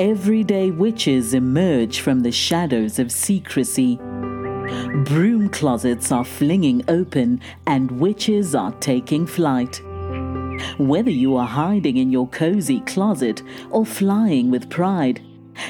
everyday witches emerge from the shadows of secrecy. Broom closets are flinging open and witches are taking flight. Whether you are hiding in your cozy closet or flying with pride,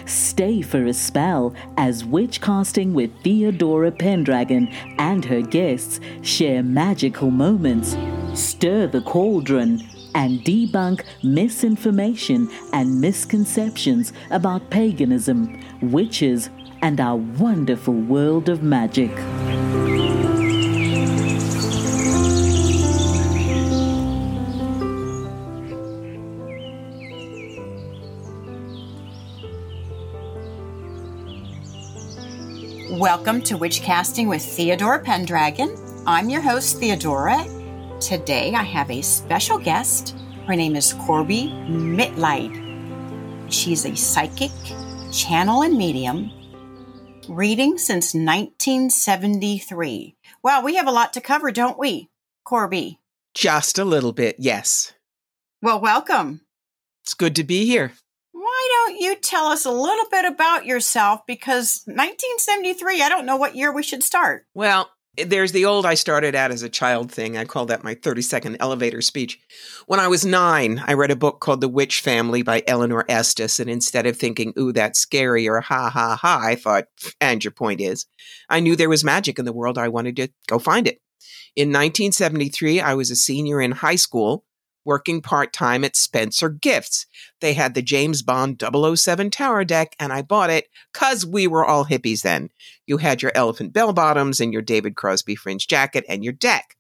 stay for a spell as Witchcasting with Theodora Pendragon and her guests share magical moments, stir the cauldron, and debunk misinformation and misconceptions about paganism, witches, and our wonderful world of magic. Welcome to Witchcasting with Theodora Pendragon. I'm your host, Theodora. Today I have a special guest. Her name is Corbie Mitleid. She's a psychic, channel, and medium, reading since 1973. Wow, we have a lot to cover, don't we, Corby? Just a little bit, yes. Well, welcome. It's good to be here. Why don't you tell us a little bit about yourself? Because 1973, I don't know what year we should start. Well, there's the old I started out as a child thing. I call that my 30 second elevator speech. When I was nine, I read a book called The Witch Family by Eleanor Estes. And instead of thinking, ooh, that's scary or ha ha ha, I thought, and your point is, I knew there was magic in the world. I wanted to go find it. In 1973, I was a senior in high school working part time at Spencer Gifts. They had the James Bond 007 tarot deck, and I bought it because we were all hippies then. You had your elephant bell bottoms and your David Crosby fringe jacket and your deck.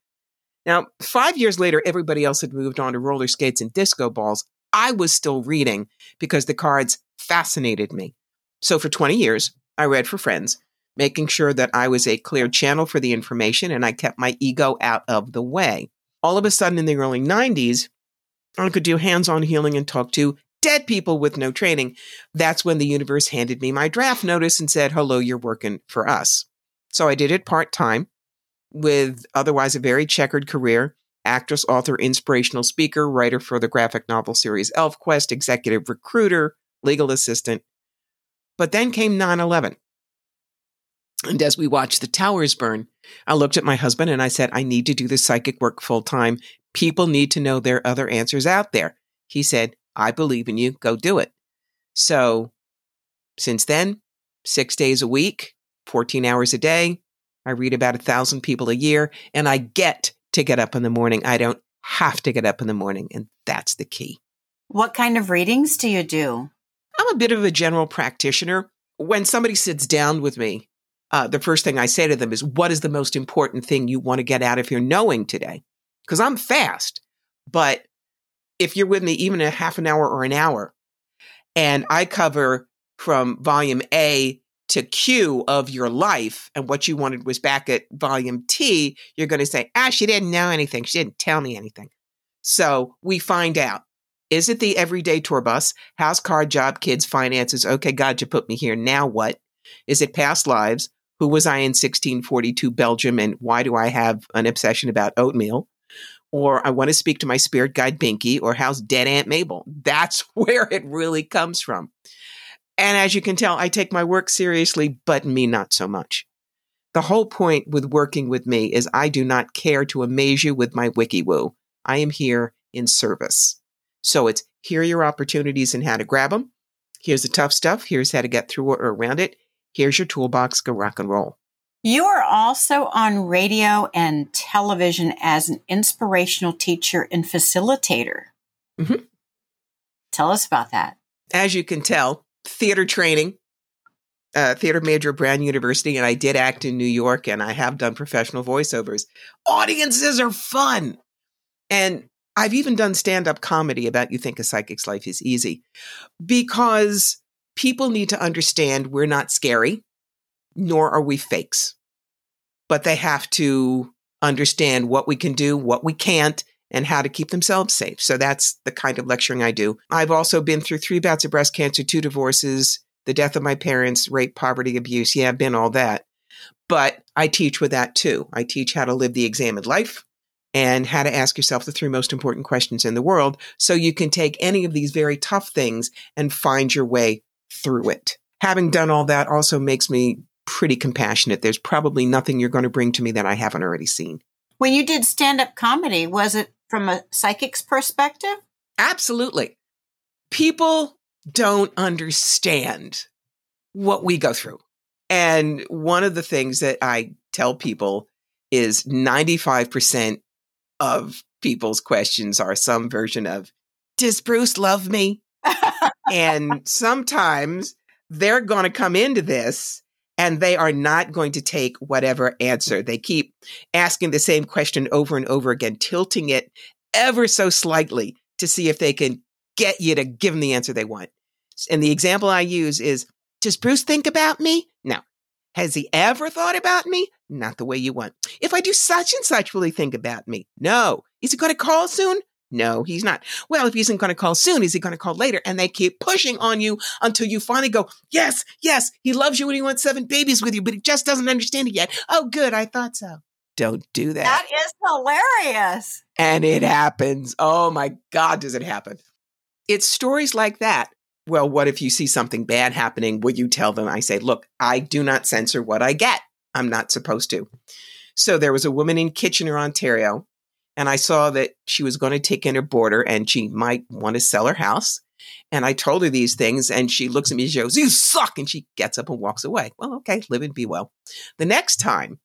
Now, five years later, everybody else had moved on to roller skates and disco balls. I was still reading because the cards fascinated me. So for 20 years, I read for friends, making sure that I was a clear channel for the information and I kept my ego out of the way all of a sudden in the early 90s, I could do hands on healing and talk to dead people with no training. That's when the universe handed me my draft notice and said, hello, you're working for us. So I did it part time with otherwise a very checkered career actress, author, inspirational speaker, writer for the graphic novel series ElfQuest, executive recruiter, legal assistant. But then came 9 11. And as we watched the towers burn, I looked at my husband and I said, I need to do this psychic work full time. People need to know there are other answers out there. He said, I believe in you. Go do it. So since then, six days a week, 14 hours a day, I read about a thousand people a year and I get to get up in the morning. I don't have to get up in the morning. And that's the key. What kind of readings do you do? I'm a bit of a general practitioner. When somebody sits down with me, uh, the first thing I say to them is, What is the most important thing you want to get out of your knowing today? Because I'm fast, but if you're with me even a half an hour or an hour, and I cover from volume A to Q of your life, and what you wanted was back at volume T, you're going to say, Ah, she didn't know anything. She didn't tell me anything. So we find out. Is it the everyday tour bus? House, car, job, kids, finances? Okay, God, you put me here. Now what? Is it past lives? Who was I in 1642 Belgium and why do I have an obsession about oatmeal? Or I want to speak to my spirit guide Binky or how's dead Aunt Mabel? That's where it really comes from. And as you can tell, I take my work seriously, but me not so much. The whole point with working with me is I do not care to amaze you with my wiki woo. I am here in service. So it's here are your opportunities and how to grab them. Here's the tough stuff. Here's how to get through or around it. Here's your toolbox, go rock and roll. You are also on radio and television as an inspirational teacher and facilitator. Mm-hmm. Tell us about that. As you can tell, theater training, uh, theater major at Brown University, and I did act in New York, and I have done professional voiceovers. Audiences are fun. And I've even done stand up comedy about You Think a Psychic's Life is Easy because people need to understand we're not scary, nor are we fakes. But they have to understand what we can do, what we can't, and how to keep themselves safe. So that's the kind of lecturing I do. I've also been through three bouts of breast cancer, two divorces, the death of my parents, rape, poverty, abuse. Yeah, I've been all that. But I teach with that too. I teach how to live the examined life and how to ask yourself the three most important questions in the world so you can take any of these very tough things and find your way through it. Having done all that also makes me pretty compassionate. There's probably nothing you're going to bring to me that I haven't already seen. When you did stand up comedy, was it from a psychic's perspective? Absolutely. People don't understand what we go through. And one of the things that I tell people is 95% of people's questions are some version of, Does Bruce love me? and sometimes they're going to come into this and they are not going to take whatever answer. They keep asking the same question over and over again, tilting it ever so slightly to see if they can get you to give them the answer they want. And the example I use is Does Bruce think about me? No. Has he ever thought about me? Not the way you want. If I do such and such, will he think about me? No. Is he going to call soon? No, he's not. Well, if he isn't going to call soon, is he going to call later? And they keep pushing on you until you finally go, yes, yes, he loves you and he wants seven babies with you, but he just doesn't understand it yet. Oh, good. I thought so. Don't do that. That is hilarious. And it happens. Oh my God, does it happen? It's stories like that. Well, what if you see something bad happening? Will you tell them? I say, look, I do not censor what I get. I'm not supposed to. So there was a woman in Kitchener, Ontario and I saw that she was going to take in her boarder and she might want to sell her house. And I told her these things, and she looks at me and she goes, You suck. And she gets up and walks away. Well, okay, live and be well. The next time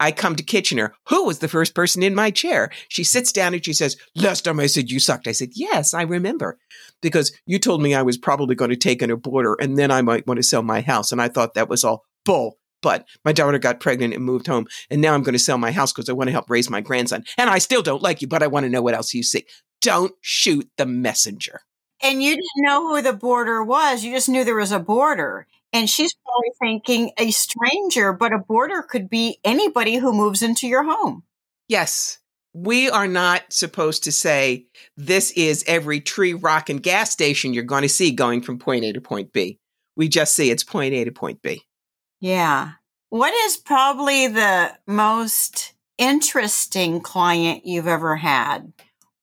I come to Kitchener, who was the first person in my chair? She sits down and she says, Last time I said you sucked. I said, Yes, I remember. Because you told me I was probably going to take in a boarder and then I might want to sell my house. And I thought that was all bull. But my daughter got pregnant and moved home, and now I'm going to sell my house because I want to help raise my grandson. And I still don't like you, but I want to know what else you see. Don't shoot the messenger. And you didn't know who the border was. You just knew there was a border. And she's probably thinking a stranger, but a border could be anybody who moves into your home. Yes. We are not supposed to say this is every tree, rock, and gas station you're going to see going from point A to point B. We just say it's point A to point B. Yeah. What is probably the most interesting client you've ever had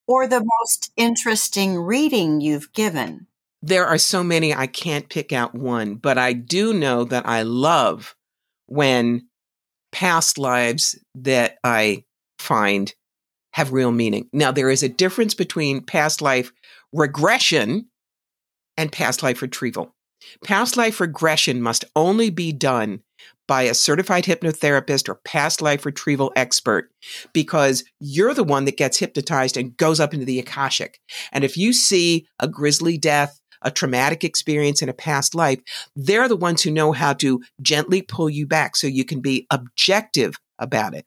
or the most interesting reading you've given? There are so many, I can't pick out one, but I do know that I love when past lives that I find have real meaning. Now, there is a difference between past life regression and past life retrieval. Past life regression must only be done by a certified hypnotherapist or past life retrieval expert because you're the one that gets hypnotized and goes up into the Akashic. And if you see a grisly death, a traumatic experience in a past life, they're the ones who know how to gently pull you back so you can be objective about it.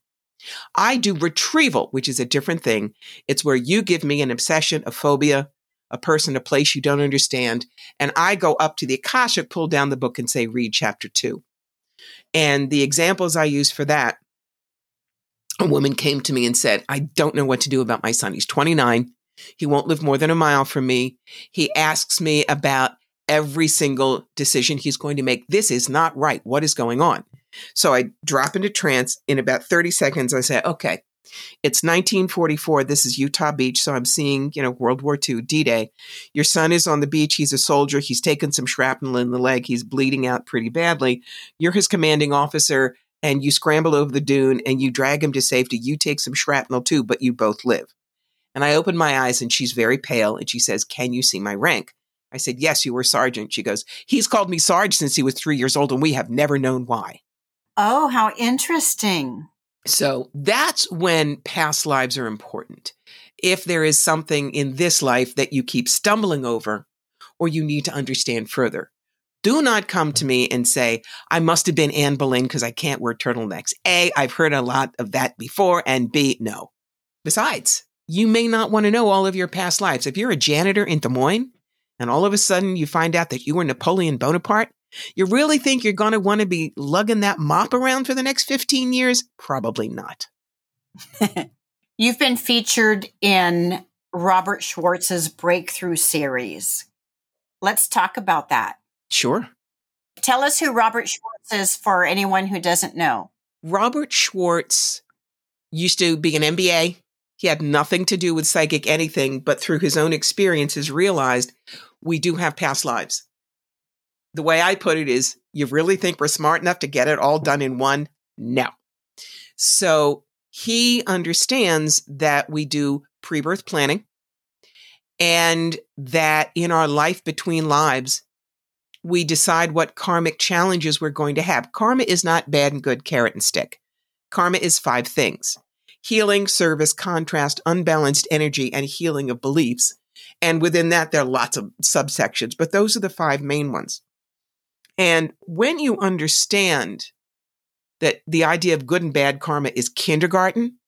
I do retrieval, which is a different thing. It's where you give me an obsession, a phobia, a person, a place you don't understand. And I go up to the Akashic, pull down the book and say, read chapter two. And the examples I use for that, a woman came to me and said, I don't know what to do about my son. He's 29. He won't live more than a mile from me. He asks me about every single decision he's going to make. This is not right. What is going on? So I drop into trance. In about 30 seconds, I say, okay, it's 1944. This is Utah Beach. So I'm seeing, you know, World War II, D Day. Your son is on the beach. He's a soldier. He's taken some shrapnel in the leg. He's bleeding out pretty badly. You're his commanding officer and you scramble over the dune and you drag him to safety. You take some shrapnel too, but you both live. And I open my eyes and she's very pale and she says, Can you see my rank? I said, Yes, you were sergeant. She goes, He's called me Sarge since he was three years old and we have never known why. Oh, how interesting. So that's when past lives are important. If there is something in this life that you keep stumbling over or you need to understand further, do not come to me and say, I must have been Anne Boleyn because I can't wear turtlenecks. A, I've heard a lot of that before, and B, no. Besides, you may not want to know all of your past lives. If you're a janitor in Des Moines and all of a sudden you find out that you were Napoleon Bonaparte, you really think you're going to want to be lugging that mop around for the next 15 years? Probably not. You've been featured in Robert Schwartz's Breakthrough series. Let's talk about that. Sure. Tell us who Robert Schwartz is for anyone who doesn't know. Robert Schwartz used to be an MBA. He had nothing to do with psychic anything, but through his own experiences realized we do have past lives. The way I put it is you really think we're smart enough to get it all done in one? No. So he understands that we do pre birth planning and that in our life between lives, we decide what karmic challenges we're going to have. Karma is not bad and good carrot and stick. Karma is five things healing, service, contrast, unbalanced energy, and healing of beliefs. And within that, there are lots of subsections, but those are the five main ones. And when you understand that the idea of good and bad karma is kindergarten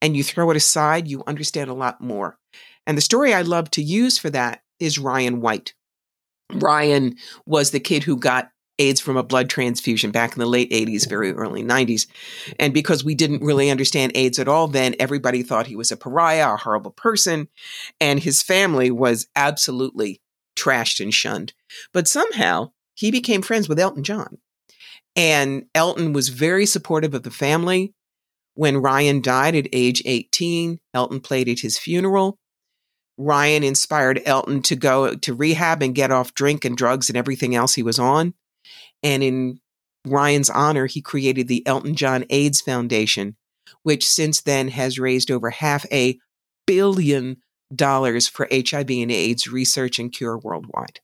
and you throw it aside, you understand a lot more. And the story I love to use for that is Ryan White. Ryan was the kid who got AIDS from a blood transfusion back in the late 80s, very early 90s. And because we didn't really understand AIDS at all then, everybody thought he was a pariah, a horrible person. And his family was absolutely trashed and shunned. But somehow he became friends with Elton John. And Elton was very supportive of the family. When Ryan died at age 18, Elton played at his funeral. Ryan inspired Elton to go to rehab and get off drink and drugs and everything else he was on. And in Ryan's honor, he created the Elton John AIDS Foundation, which since then has raised over half a billion dollars for HIV and AIDS research and cure worldwide.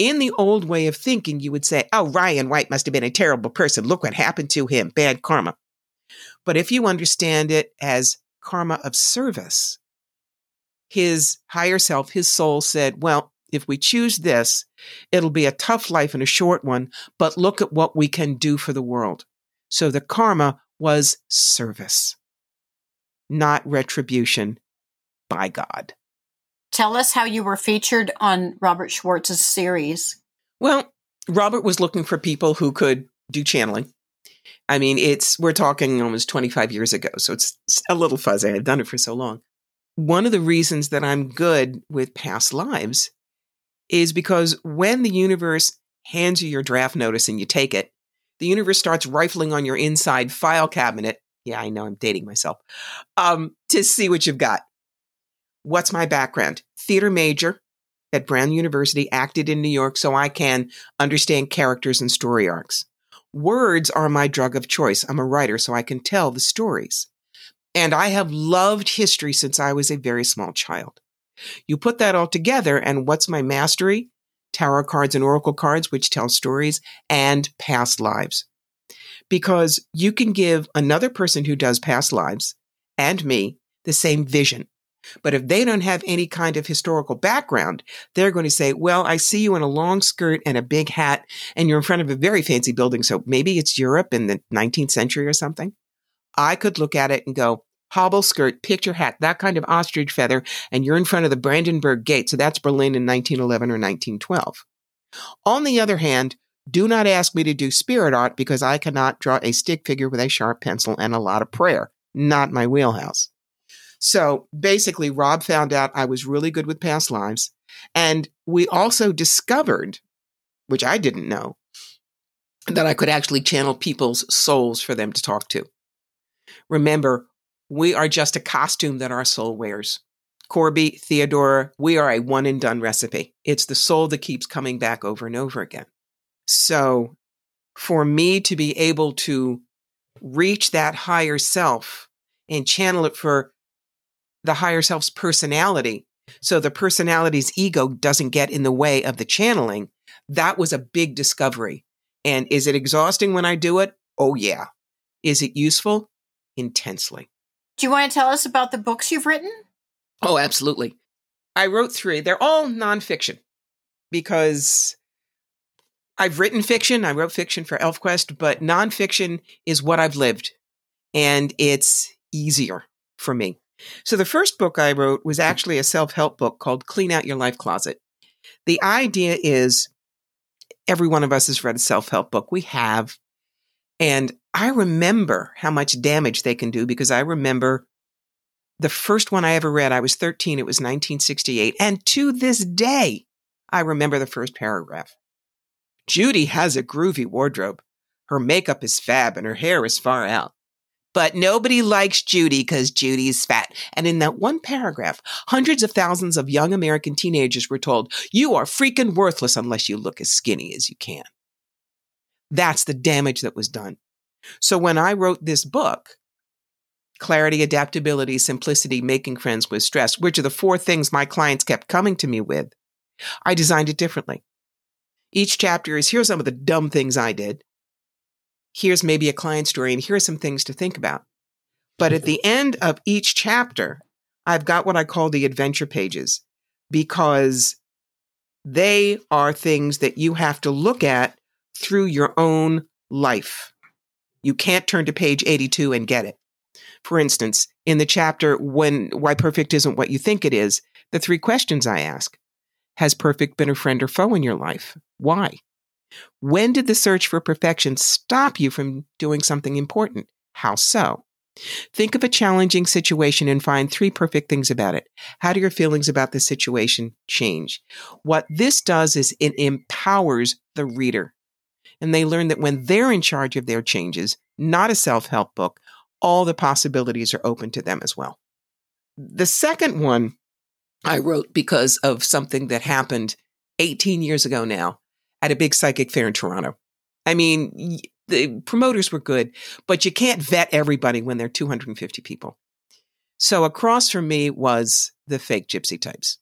In the old way of thinking, you would say, oh, Ryan White must have been a terrible person. Look what happened to him. Bad karma. But if you understand it as karma of service, his higher self, his soul said, Well, if we choose this, it'll be a tough life and a short one, but look at what we can do for the world. So the karma was service, not retribution by God. Tell us how you were featured on Robert Schwartz's series. Well, Robert was looking for people who could do channeling. I mean, it's we're talking almost 25 years ago, so it's a little fuzzy. I've done it for so long one of the reasons that I'm good with past lives is because when the universe hands you your draft notice and you take it, the universe starts rifling on your inside file cabinet. Yeah, I know I'm dating myself. Um, to see what you've got. What's my background? Theater major at Brown University, acted in New York so I can understand characters and story arcs. Words are my drug of choice. I'm a writer, so I can tell the stories. And I have loved history since I was a very small child. You put that all together, and what's my mastery? Tarot cards and oracle cards, which tell stories, and past lives. Because you can give another person who does past lives and me the same vision. But if they don't have any kind of historical background, they're going to say, well, I see you in a long skirt and a big hat, and you're in front of a very fancy building. So maybe it's Europe in the 19th century or something. I could look at it and go, hobble skirt, picture hat, that kind of ostrich feather, and you're in front of the Brandenburg Gate. So that's Berlin in 1911 or 1912. On the other hand, do not ask me to do spirit art because I cannot draw a stick figure with a sharp pencil and a lot of prayer. Not my wheelhouse. So basically, Rob found out I was really good with past lives. And we also discovered, which I didn't know, that I could actually channel people's souls for them to talk to. Remember, we are just a costume that our soul wears. Corbie, Theodora, we are a one and done recipe. It's the soul that keeps coming back over and over again. So, for me to be able to reach that higher self and channel it for the higher self's personality, so the personality's ego doesn't get in the way of the channeling, that was a big discovery. And is it exhausting when I do it? Oh, yeah. Is it useful? Intensely. Do you want to tell us about the books you've written? Oh, absolutely. I wrote three. They're all nonfiction because I've written fiction. I wrote fiction for ElfQuest, but nonfiction is what I've lived and it's easier for me. So the first book I wrote was actually a self help book called Clean Out Your Life Closet. The idea is every one of us has read a self help book. We have. And I remember how much damage they can do because I remember the first one I ever read. I was 13. It was 1968. And to this day, I remember the first paragraph. Judy has a groovy wardrobe. Her makeup is fab and her hair is far out. But nobody likes Judy because Judy's fat. And in that one paragraph, hundreds of thousands of young American teenagers were told, you are freaking worthless unless you look as skinny as you can. That's the damage that was done. So when I wrote this book, clarity, adaptability, simplicity, making friends with stress, which are the four things my clients kept coming to me with, I designed it differently. Each chapter is here's some of the dumb things I did. Here's maybe a client story, and here are some things to think about. But at mm-hmm. the end of each chapter, I've got what I call the adventure pages because they are things that you have to look at through your own life. You can't turn to page 82 and get it. For instance, in the chapter when why perfect isn't what you think it is, the three questions I ask. Has perfect been a friend or foe in your life? Why? When did the search for perfection stop you from doing something important? How so? Think of a challenging situation and find three perfect things about it. How do your feelings about the situation change? What this does is it empowers the reader. And they learn that when they're in charge of their changes, not a self help book, all the possibilities are open to them as well. The second one I wrote because of something that happened 18 years ago now at a big psychic fair in Toronto. I mean, the promoters were good, but you can't vet everybody when there are 250 people. So across from me was the fake gypsy types.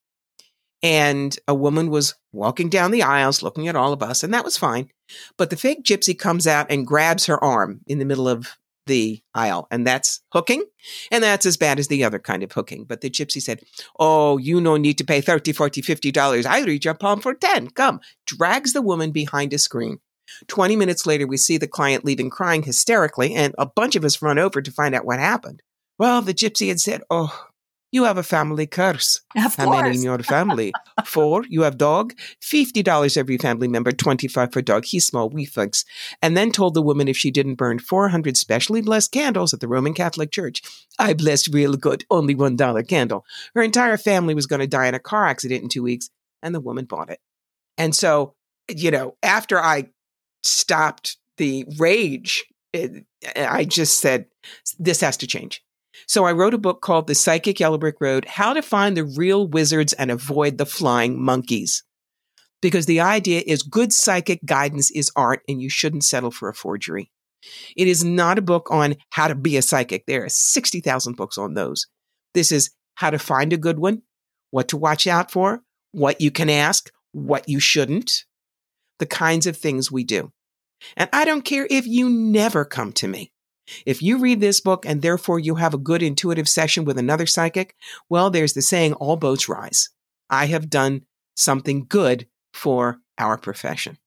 And a woman was walking down the aisles looking at all of us, and that was fine. But the fake gypsy comes out and grabs her arm in the middle of the aisle, and that's hooking. And that's as bad as the other kind of hooking. But the gypsy said, Oh, you no need to pay 30, 40, 50 dollars. I reach your palm for 10. Come. Drags the woman behind a screen. 20 minutes later, we see the client leaving crying hysterically, and a bunch of us run over to find out what happened. Well, the gypsy had said, Oh, you have a family curse. Of How course. many in your family? Four. You have dog. Fifty dollars every family member. Twenty-five for dog. He's small. We thugs. And then told the woman if she didn't burn four hundred specially blessed candles at the Roman Catholic Church, I blessed real good. Only one dollar candle. Her entire family was going to die in a car accident in two weeks, and the woman bought it. And so, you know, after I stopped the rage, it, I just said, "This has to change." So I wrote a book called The Psychic Yellow Brick Road How to Find the Real Wizards and Avoid the Flying Monkeys. Because the idea is good psychic guidance is art and you shouldn't settle for a forgery. It is not a book on how to be a psychic. There are 60,000 books on those. This is how to find a good one, what to watch out for, what you can ask, what you shouldn't, the kinds of things we do. And I don't care if you never come to me. If you read this book and therefore you have a good intuitive session with another psychic, well, there's the saying, all boats rise. I have done something good for our profession.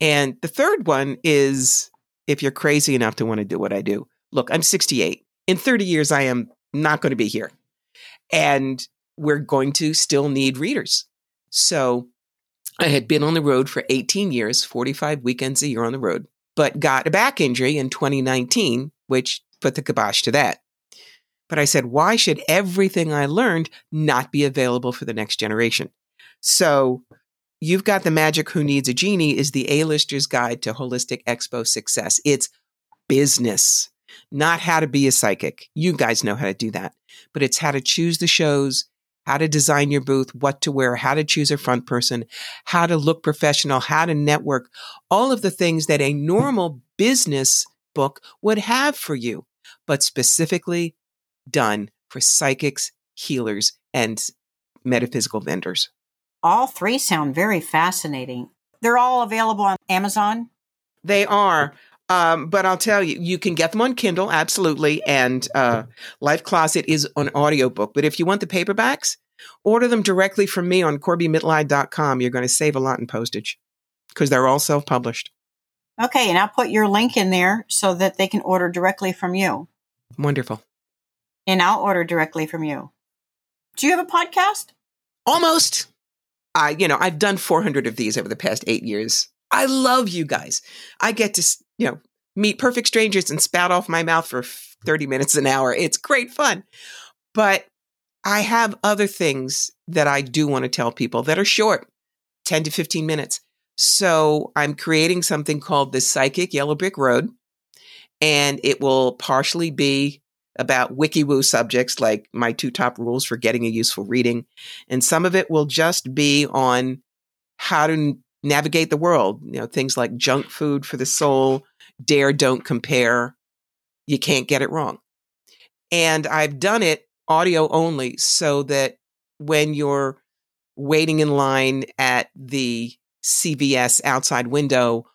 And the third one is if you're crazy enough to want to do what I do. Look, I'm 68. In 30 years, I am not going to be here. And we're going to still need readers. So I had been on the road for 18 years, 45 weekends a year on the road but got a back injury in 2019, which put the kibosh to that. But I said, why should everything I learned not be available for the next generation? So you've got the magic who needs a genie is the A-lister's guide to holistic expo success. It's business, not how to be a psychic. You guys know how to do that, but it's how to choose the shows, how to design your booth, what to wear, how to choose a front person, how to look professional, how to network, all of the things that a normal business book would have for you, but specifically done for psychics, healers, and metaphysical vendors. All three sound very fascinating. They're all available on Amazon. They are. Um, but I'll tell you, you can get them on Kindle, absolutely. And uh, Life Closet is an audiobook. But if you want the paperbacks, order them directly from me on CorbieMitleid.com. You're going to save a lot in postage because they're all self published. Okay, and I'll put your link in there so that they can order directly from you. Wonderful. And I'll order directly from you. Do you have a podcast? Almost. I, you know, I've done 400 of these over the past eight years. I love you guys. I get to, you know, meet perfect strangers and spout off my mouth for 30 minutes an hour. It's great fun. But I have other things that I do want to tell people that are short, 10 to 15 minutes. So I'm creating something called the Psychic Yellow Brick Road. and it will partially be about WikiWoo subjects like my two top rules for getting a useful reading. And some of it will just be on how to navigate the world, you know, things like junk food for the soul, dare, don't compare. You can't get it wrong. And I've done it audio only so that when you're waiting in line at the CVS outside window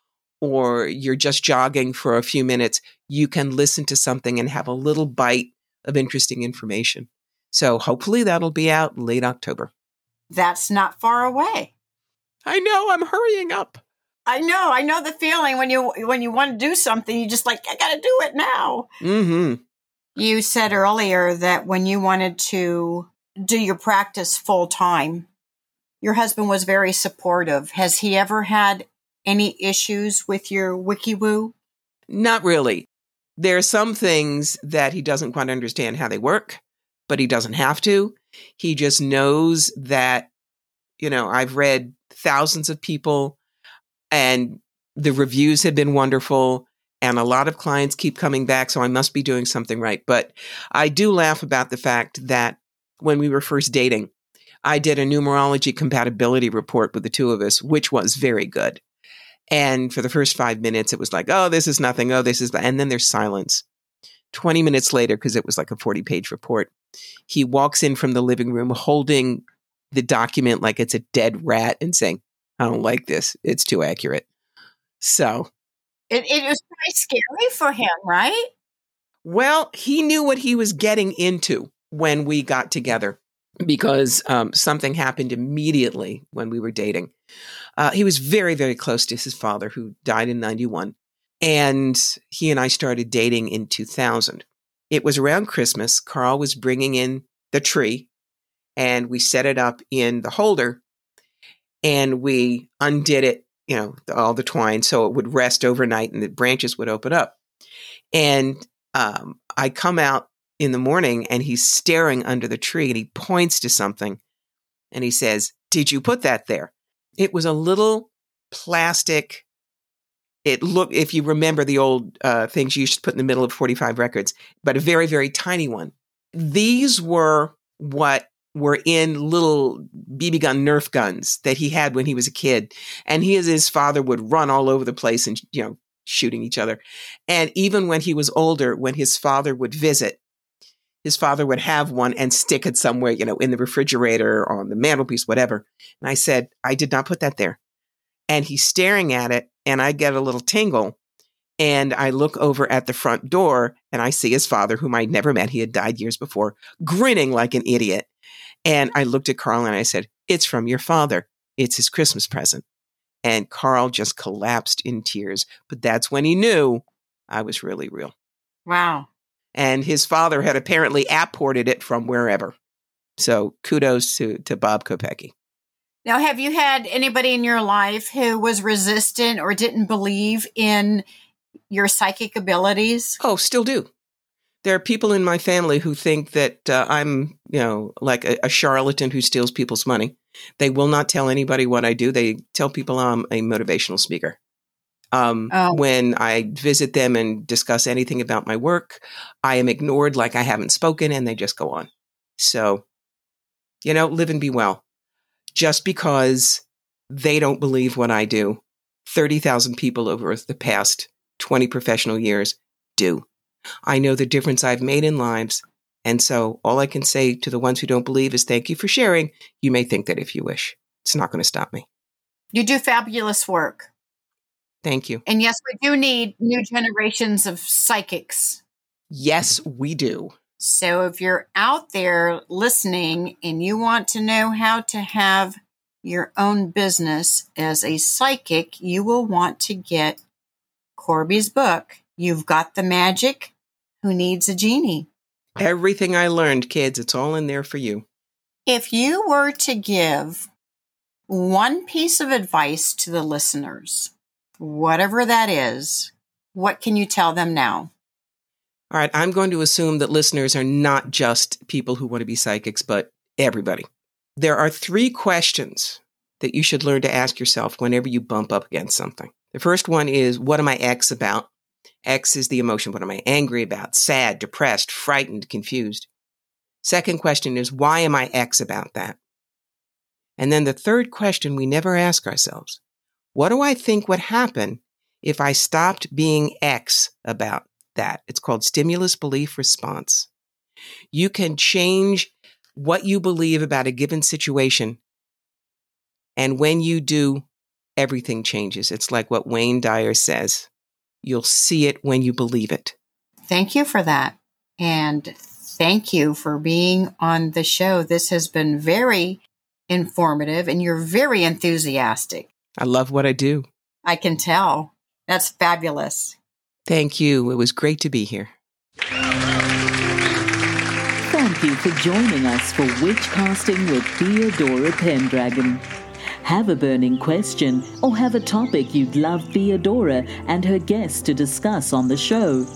or you're just jogging for a few minutes, you can listen to something and have a little bite of interesting information. So hopefully that'll be out late October. That's not far away. I know, I'm hurrying up. I know, I know the feeling when you when you want to do something, you just like I got to do it now. Mhm. You said earlier that when you wanted to do your practice full time, your husband was very supportive. Has he ever had any issues with your WikiWoo? Not really. There are some things that he doesn't quite understand how they work, but he doesn't have to. He just knows that, you know, I've read thousands of people and the reviews have been wonderful and a lot of clients keep coming back, so I must be doing something right. But I do laugh about the fact that when we were first dating, I did a numerology compatibility report with the two of us, which was very good. And for the first five minutes, it was like, oh, this is nothing. Oh, this is, and then there's silence. 20 minutes later, because it was like a 40 page report, he walks in from the living room holding the document like it's a dead rat and saying, I don't like this. It's too accurate. So it, it was pretty scary for him, right? Well, he knew what he was getting into when we got together because um, something happened immediately when we were dating. Uh, he was very, very close to his father, who died in 91. And he and I started dating in 2000. It was around Christmas. Carl was bringing in the tree, and we set it up in the holder, and we undid it, you know, all the twine, so it would rest overnight and the branches would open up. And um, I come out in the morning and he's staring under the tree and he points to something and he says, Did you put that there? It was a little plastic. It looked, if you remember the old uh, things you used to put in the middle of 45 records, but a very, very tiny one. These were what were in little BB gun Nerf guns that he had when he was a kid. And he and his father would run all over the place and, you know, shooting each other. And even when he was older, when his father would visit, his father would have one and stick it somewhere, you know, in the refrigerator or on the mantelpiece, whatever. And I said, I did not put that there. And he's staring at it, and I get a little tingle. And I look over at the front door and I see his father, whom I'd never met. He had died years before, grinning like an idiot. And I looked at Carl and I said, It's from your father. It's his Christmas present. And Carl just collapsed in tears. But that's when he knew I was really real. Wow and his father had apparently apported it from wherever. So kudos to, to Bob Kopecki. Now, have you had anybody in your life who was resistant or didn't believe in your psychic abilities? Oh, still do. There are people in my family who think that uh, I'm, you know, like a, a charlatan who steals people's money. They will not tell anybody what I do. They tell people I'm a motivational speaker. Um, oh. When I visit them and discuss anything about my work, I am ignored like I haven't spoken and they just go on. So, you know, live and be well. Just because they don't believe what I do, 30,000 people over the past 20 professional years do. I know the difference I've made in lives. And so all I can say to the ones who don't believe is thank you for sharing. You may think that if you wish. It's not going to stop me. You do fabulous work. Thank you. And yes, we do need new generations of psychics. Yes, we do. So if you're out there listening and you want to know how to have your own business as a psychic, you will want to get Corbie's book. You've got the magic. Who needs a genie? Everything I learned, kids, it's all in there for you. If you were to give one piece of advice to the listeners, whatever that is, what can you tell them now? All right, I'm going to assume that listeners are not just people who want to be psychics, but everybody. There are three questions that you should learn to ask yourself whenever you bump up against something. The first one is, What am I X about? X is the emotion. What am I angry about? Sad, depressed, frightened, confused. Second question is, why am I X about that? And then the third question we never ask ourselves what do I think would happen if I stopped being X about that? It's called stimulus belief response. You can change what you believe about a given situation. And when you do, everything changes. It's like what Wayne Dyer says you'll see it when you believe it. Thank you for that. And thank you for being on the show. This has been very informative and you're very enthusiastic. I love what I do. I can tell. That's fabulous. Thank you. It was great to be here. Thank you for joining us for Witchcasting with Theodora Pendragon. Have a burning question or have a topic you'd love Theodora and her guests to discuss on the show?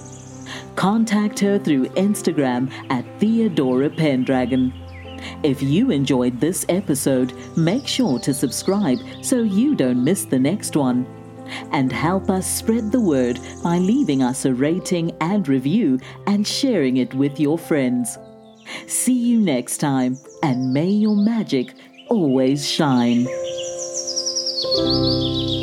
Contact her through Instagram at Theodora Pendragon. If you enjoyed this episode, make sure to subscribe so you don't miss the next one. And help us spread the word by leaving us a rating and review and sharing it with your friends. See you next time, and may your magic always shine. Música